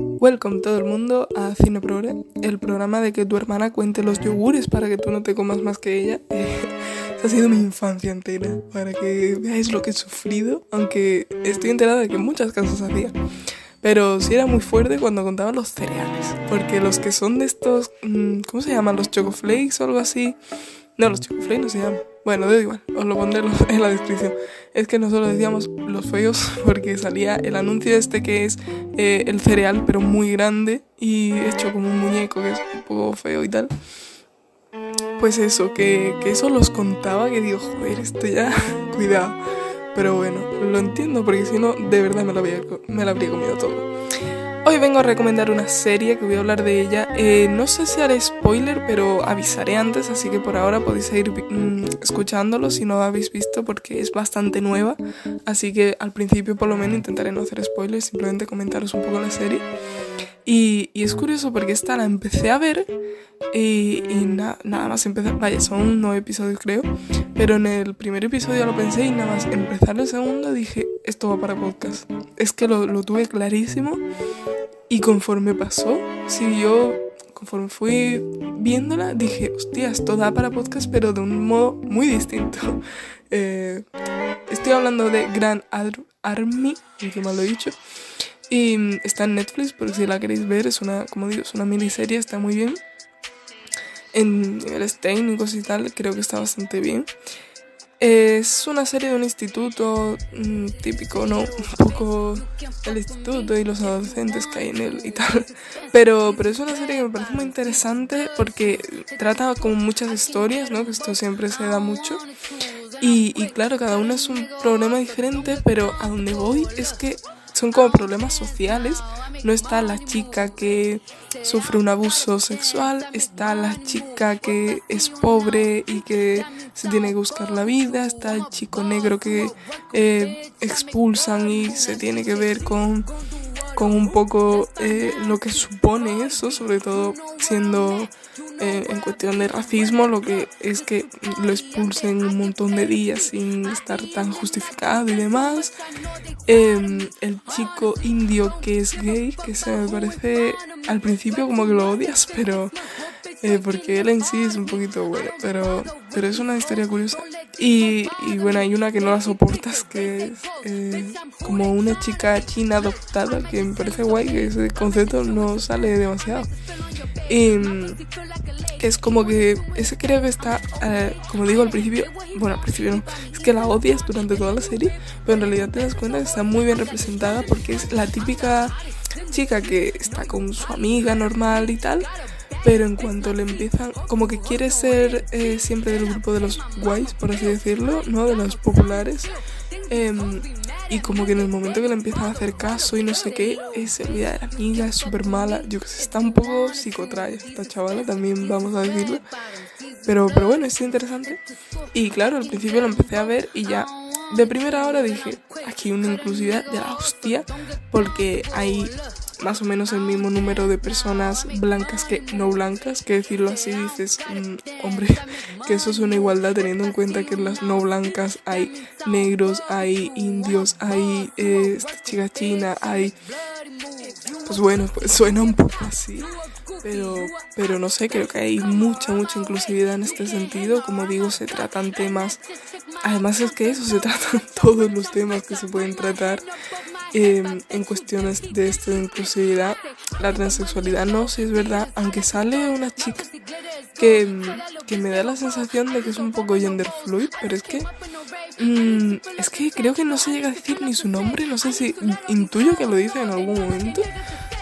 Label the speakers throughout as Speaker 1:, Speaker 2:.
Speaker 1: Welcome todo el mundo a Cine Progre, el programa de que tu hermana cuente los yogures para que tú no te comas más que ella. ha sido mi infancia entera, para que veáis lo que he sufrido, aunque estoy enterada de que muchas casas hacía. Pero sí era muy fuerte cuando contaban los cereales, porque los que son de estos, mm, ¿cómo se llaman? Los chocoflakes o algo así. No, los chocoflakes no se llaman. Bueno, da igual, os lo pondré en la descripción. Es que nosotros decíamos los feos porque salía el anuncio este que es eh, el cereal, pero muy grande y hecho como un muñeco que es un poco feo y tal. Pues eso, que, eso los contaba, que digo, joder, esto ya, cuidado. Pero bueno, lo entiendo porque si no, de verdad me lo habría comido todo. Hoy vengo a recomendar una serie que voy a hablar de ella. Eh, no sé si haré spoiler, pero avisaré antes, así que por ahora podéis ir mm, escuchándolo si no lo habéis visto porque es bastante nueva. Así que al principio por lo menos intentaré no hacer spoilers, simplemente comentaros un poco la serie. Y, es curioso porque esta la empecé a ver y, nada más empezar, vaya, son nueve episodios creo, pero en el primer episodio lo pensé y nada más empezar el segundo dije, esto va para podcast. Es que lo, lo tuve clarísimo y conforme pasó, si yo, conforme fui viéndola, dije, hostia, esto da para podcast pero de un modo muy distinto. Eh, estoy hablando de Grand Army, que mal lo he dicho. Y mm, está en Netflix, porque si la queréis ver, es una, como digo, es una miniserie, está muy bien. En niveles técnicos y tal, creo que está bastante bien. Es una serie de un instituto mm, típico, ¿no? Un poco el instituto y los adolescentes que hay en él y tal. Pero, pero es una serie que me parece muy interesante porque trata como muchas historias, ¿no? Que esto siempre se da mucho. Y, y claro, cada uno es un problema diferente, pero a donde voy es que son como problemas sociales. No está la chica que sufre un abuso sexual, está la chica que es pobre y que se tiene que buscar la vida, está el chico negro que eh, expulsan y se tiene que ver con, con un poco eh, lo que supone eso, sobre todo siendo eh, en cuestión de racismo, lo que es que lo expulsen un montón de días sin estar tan justificado y demás. Em, el chico indio que es gay, que se me parece al principio como que lo odias, pero eh, porque él en sí es un poquito bueno, pero, pero es una historia curiosa. Y, bueno, hay una que no la soportas, que es eh, como una chica china adoptada, que me parece guay, que ese concepto no sale demasiado. Que es como que ese creo que está, eh, como digo al principio, bueno, al principio no, es que la odias durante toda la serie, pero en realidad te das cuenta que está muy bien representada porque es la típica chica que está con su amiga normal y tal, pero en cuanto le empiezan, como que quiere ser eh, siempre del grupo de los guays, por así decirlo, ¿no? De los populares. Em, y como que en el momento que le empiezan a hacer caso y no sé qué, se olvida de la amiga, es súper mala. Yo que sé, está un poco psicotraya esta chavala, también vamos a decirlo. Pero, pero bueno, es interesante. Y claro, al principio lo empecé a ver y ya de primera hora dije, aquí una inclusividad de la hostia, porque hay más o menos el mismo número de personas blancas que no blancas, que decirlo así dices, mm, hombre, que eso es una igualdad teniendo en cuenta que en las no blancas hay negros, hay indios, hay eh, chica china, hay... Pues bueno, pues suena un poco así, pero, pero no sé, creo que hay mucha, mucha inclusividad en este sentido. Como digo, se tratan temas, además es que eso, se tratan todos los temas que se pueden tratar Em, en cuestiones de esta inclusividad, la transexualidad no, si es verdad, aunque sale una chica que, em, que, me da la sensación de que es un poco gender fluid, pero es que mm, es que creo que no se llega a decir ni su nombre, no sé si intuyo que lo dice en algún momento,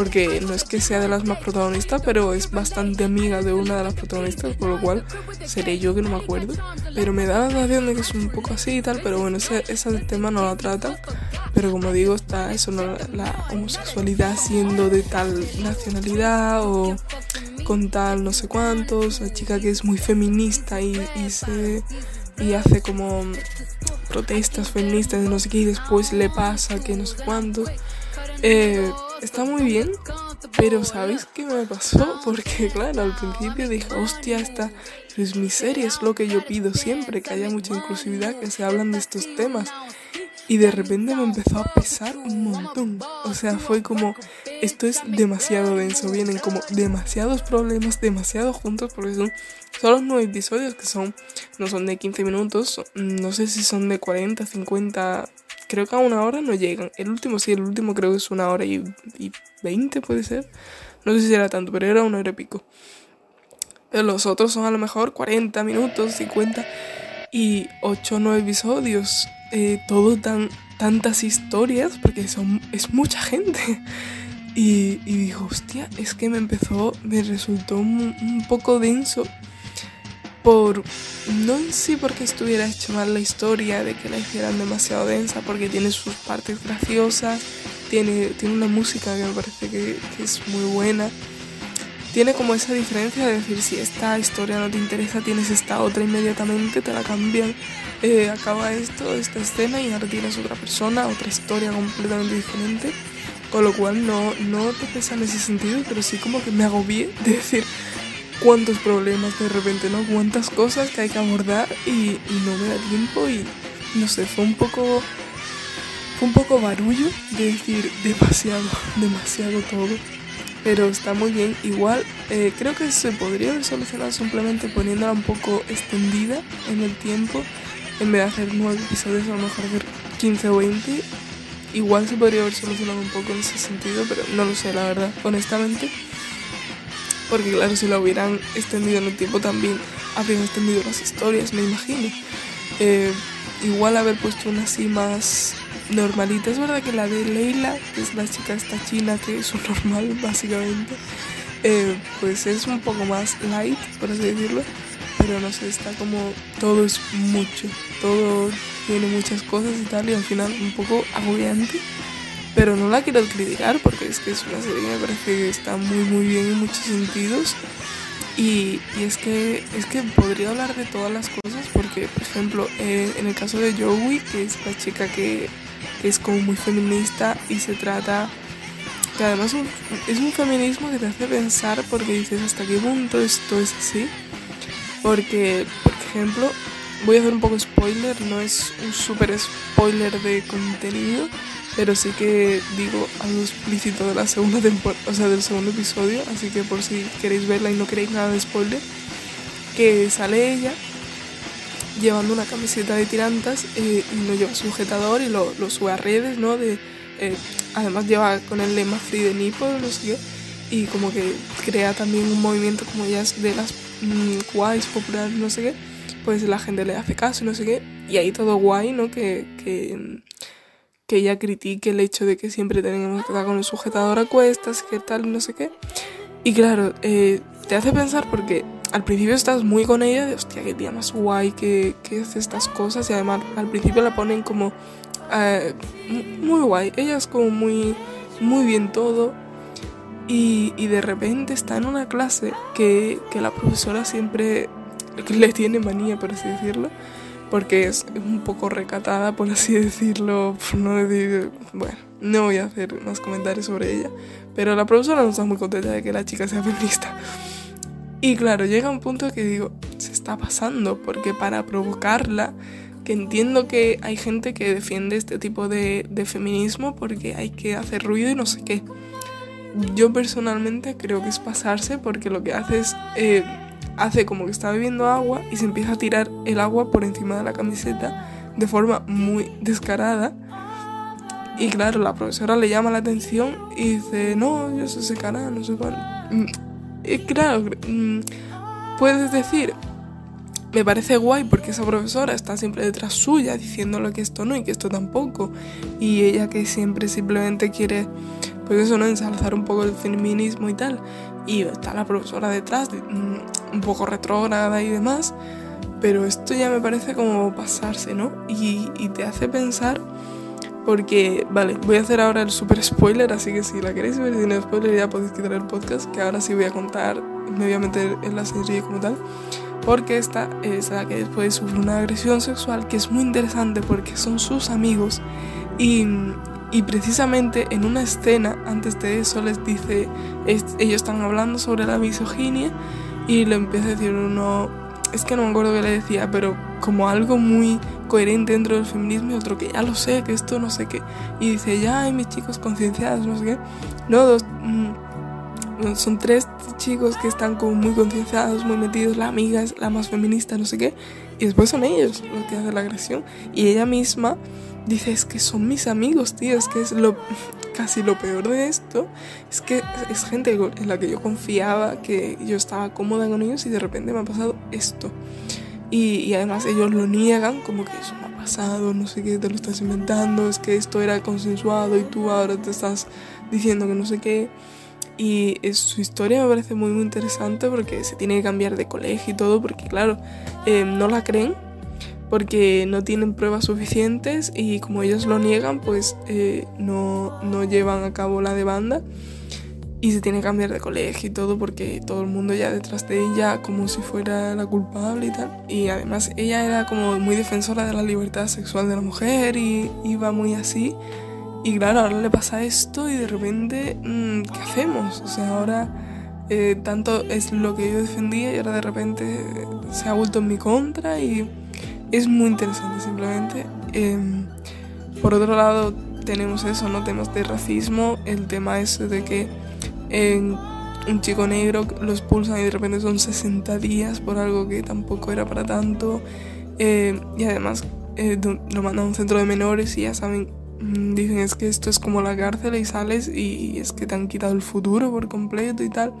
Speaker 1: porque no es que sea de las más protagonistas, pero es bastante amiga de una de las protagonistas, por lo cual seré yo que no me acuerdo. Pero me da la sensación de que es un poco así y tal, pero bueno, ese, ese tema no lo trata. Pero como digo, está eso, la homosexualidad siendo de tal nacionalidad o con tal no sé cuántos, la chica que es muy feminista y, y se y hace como protestas feministas de no sé qué y después le pasa que no sé cuánto. Eh, está muy bien, pero ¿sabéis qué me pasó? Porque claro, al principio dije, hostia, esta es mi serie, es lo que yo pido siempre, que haya mucha inclusividad, que se hablan de estos temas. y de repente me empezó a pesar un montón. O sea, fue como, esto es demasiado denso, vienen como demasiados problemas, demasiado juntos, porque son solo nueve episodios que son, no son de 15 minutos, no sé si son de 40, 50, creo que a una hora no llegan. El último sí, el último creo que es una hora y, y 20 puede ser. No sé si era tanto, pero era una hora y pico. Pero los otros son a lo mejor 40 minutos, 50 y 8 o 9 episodios. Eh, todo tan, tantas historias, porque son, es mucha gente. Y, y dijo, hostia, es que me empezó, me resultó un, poco denso por, no en sí porque estuviera hecho mal la historia, de que la hicieran demasiado densa, porque tiene sus partes graciosas, tiene, tiene una música que me parece que, que es muy buena. Tiene como esa diferencia de decir si esta historia no te interesa tienes esta otra inmediatamente te la cambian. Eh, acaba esto esta escena y ahora tienes otra persona otra historia completamente diferente. Con lo cual no, no te pesa en ese sentido pero sí como que me agobié de decir cuántos problemas de repente no cuántas cosas que hay que abordar y, no me da tiempo y no sé fue un poco fue un poco barullo de decir demasiado demasiado todo pero está muy bien. Igual eh, creo que se podría haber solucionado simplemente poniéndola un poco extendida en el tiempo, en vez de hacer nueve episodios, a lo mejor hacer 15 o 20. Igual se podría haber solucionado un poco en ese sentido, pero no lo sé, la verdad, honestamente. Porque claro, si lo hubieran extendido en el tiempo también habrían extendido las historias, me imagino. Eh, igual haber puesto una así más normalita. Es verdad que la de Leila, que es la chica esta china que es un normal básicamente, eh, pues es un poco más light, por así decirlo. Pero no sé, está como todo es mucho, todo tiene muchas cosas y tal, y al final un poco agobiante. Pero no la quiero criticar porque es que es una serie que me parece que está muy muy bien en muchos sentidos. Y, y, es, que, es que podría hablar de todas las cosas porque, por ejemplo, eh, en el caso de Joey, que es la chica que que es como muy feminista y se trata que además es un feminismo que te hace pensar porque dices hasta qué punto esto es así porque por ejemplo voy a hacer un poco spoiler no es un super spoiler de contenido pero sí que digo algo explícito de la segunda temporada o sea del segundo episodio así que por si queréis verla y no queréis nada de spoiler que sale ella llevando una camiseta de tirantas eh, y no lleva sujetador y lo, lo, sube a redes, ¿no? De, eh, además lleva con el lema Free the Nipple, no sé qué, y como que crea también un movimiento como ya de las mm, guays populares, no sé qué, pues la gente le hace caso no sé qué, y ahí todo guay, ¿no? Que, que, que ella critique el hecho de que siempre tenemos que estar con el sujetador a cuestas, que tal, no sé qué. Y claro, eh, te hace pensar porque al principio estás muy con ella de hostia, qué tía más guay que, que hace estas cosas y además al principio la ponen como eh, muy guay. Ella es como muy, muy bien todo y, de repente está en una clase que, que la profesora siempre le tiene manía, por así decirlo, porque es un poco recatada, por así decirlo, no decir, bueno, no voy a hacer más comentarios sobre ella, pero la profesora no está muy contenta de que la chica sea feminista. Y claro, llega un punto que digo, se está pasando, porque para provocarla, que entiendo que hay gente que defiende este tipo de, de feminismo porque hay que hacer ruido y no sé qué. Yo personalmente creo que es pasarse porque lo que hace es, eh, hace como que está bebiendo agua y se empieza a tirar el agua por encima de la camiseta de forma muy descarada. Y claro, la profesora le llama la atención y dice, no, yo se secará, no sé cuándo claro, mm, puedes decir, me parece guay porque esa profesora está siempre detrás suya diciéndole que esto no y que esto tampoco. Y ella que siempre simplemente quiere, pues eso, ¿no? Ensalzar un poco el feminismo y tal. Y está la profesora detrás, mm, un poco retrógrada y demás. Pero esto ya me parece como pasarse, ¿no? Y, te hace pensar porque, vale, voy a hacer ahora el super spoiler, así que si la queréis ver sin spoiler ya podéis quitar el podcast, que ahora sí voy a contar, me voy a meter en la serie como tal. Porque esta es la que después sufre una agresión sexual que es muy interesante porque son sus amigos y, y precisamente en una escena antes de eso les dice, ellos están hablando sobre la misoginia y le empieza a decir uno, es que no me acuerdo qué le decía, pero como algo muy coherente dentro del feminismo y otro que ya lo sé, que esto no sé qué. Y dice, ya hay mis chicos concienciados, no sé qué. No, dos, mm, son tres chicos que están como muy concienciados, muy metidos, la amiga es la más feminista, no sé qué. Y después son ellos los que hacen la agresión. Y ella misma dice, es que son mis amigos, tío, es que es lo casi lo peor de esto, es que es gente en la que yo confiaba, que yo estaba cómoda con ellos y de repente me ha pasado esto. Y, además ellos lo niegan, como que eso no ha pasado, no sé qué, te lo estás inventando, es que esto era consensuado y tú ahora te estás diciendo que no sé qué. Y su historia me parece muy, muy interesante porque se tiene que cambiar de colegio y todo, porque claro, eh, no la creen porque no tienen pruebas suficientes y como ellos lo niegan, pues eh, no, no llevan a cabo la demanda y se tiene que cambiar de colegio y todo porque todo el mundo ya detrás de ella como si fuera la culpable y tal. Y además ella era como muy defensora de la libertad sexual de la mujer y iba muy así. Y claro, ahora le pasa esto y de repente, mm, ¿qué hacemos? O sea, ahora eh, tanto es lo que yo defendía y ahora de repente se ha vuelto en mi contra y es muy interesante simplemente. Em, por otro lado, tenemos eso, ¿no? Temas de racismo, el tema es de que en un chico negro lo expulsan y de repente son 60 días por algo que tampoco era para tanto. Em, y además eh, lo mandan a un centro de menores y ya saben, mm, dicen es que esto es como la cárcel y sales y es que te han quitado el futuro por completo y tal.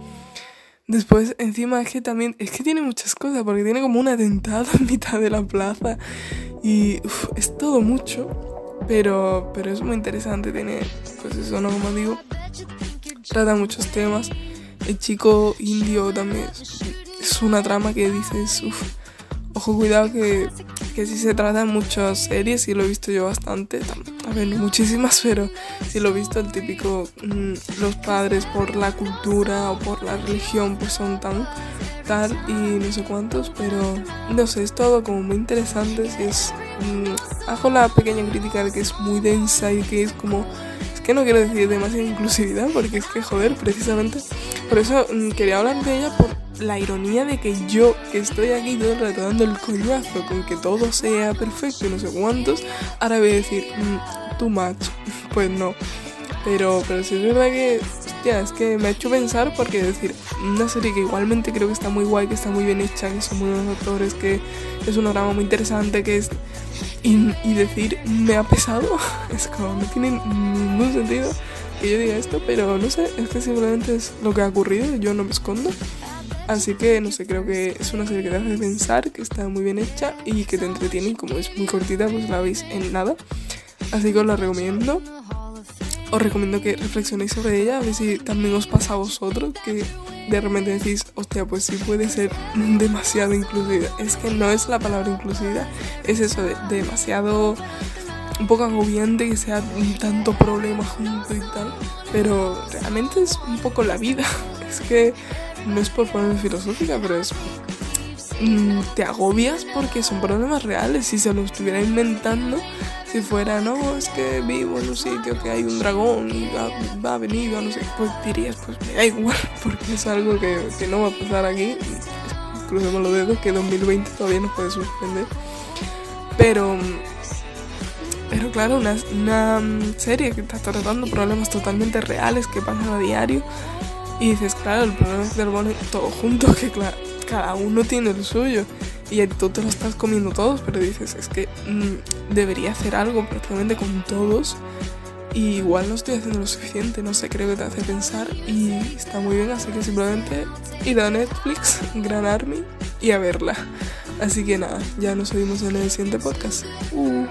Speaker 1: Después, encima es que también, es que tiene muchas cosas, porque tiene como un atentado en mitad de la plaza y es todo mucho, pero, pero es muy interesante, tiene, pues eso, ¿no? Como digo, trata muchos temas. El chico indio también es, una trama que dices, uff, ojo, cuidado que, que si se trata de muchas series y lo he visto yo bastante, a ver, muchísimas, pero si lo he visto el típico, mm, los padres por la cultura o por la religión pues son tan tal y no sé cuántos, pero no sé, es todo como muy interesante, si es, mm, hago la pequeña crítica de que es muy densa y que es como, es que no quiero decir demasiada inclusividad porque es que joder, precisamente, por eso mm, quería hablar de ella por la ironía de que yo, que estoy aquí todo el el coñazo con que todo sea perfecto y no sé cuántos, ahora voy a decir, mm, too much. Pues no. Pero, pero sí es verdad que, hostia, es que me ha hecho pensar porque decir, una serie que igualmente creo que está muy guay, que está muy bien hecha, que son muy buenos actores, que es una drama muy interesante, que es... Y, y decir, me ha pesado, es como, no tiene ningún sentido que yo diga esto, pero no sé, es que simplemente es lo que ha ocurrido, yo no me escondo. Así que no sé, creo que es una serie que te hace pensar, que está muy bien hecha y que te entretiene y como es muy cortita, pues la veis en nada. Así que os la recomiendo. Os recomiendo que reflexionéis sobre ella, a ver si también os pasa a vosotros, que de repente decís, hostia, pues sí puede ser demasiado inclusiva. Es que no es la palabra inclusiva, es eso de demasiado un poco agobiante que sea tanto problema junto y tal, pero realmente es un poco la vida. Es que no es por ponerme filosófica, pero es... Mm, te agobias porque son problemas reales. Si se lo estuviera inventando, si fuera, no, es que vivo en un sitio que hay un dragón y va, a venir, no sé, pues dirías, pues me da igual, porque es algo que, que no va a pasar aquí. Crucemos los dedos que 2020 todavía nos puede suspender. Pero pero claro, una, una, serie que está tratando problemas totalmente reales que pasan a diario y dices, claro, el problema es que te todo junto, que cada uno tiene el suyo. Y tú te lo estás comiendo todos, pero dices, es que mm, debería hacer algo prácticamente con todos. Y igual no estoy haciendo lo suficiente, no sé, creo que te hace pensar y está muy bien, así que simplemente ir a Netflix, Gran Army y a verla. Así que nada, ya nos vemos en el siguiente podcast. Uh.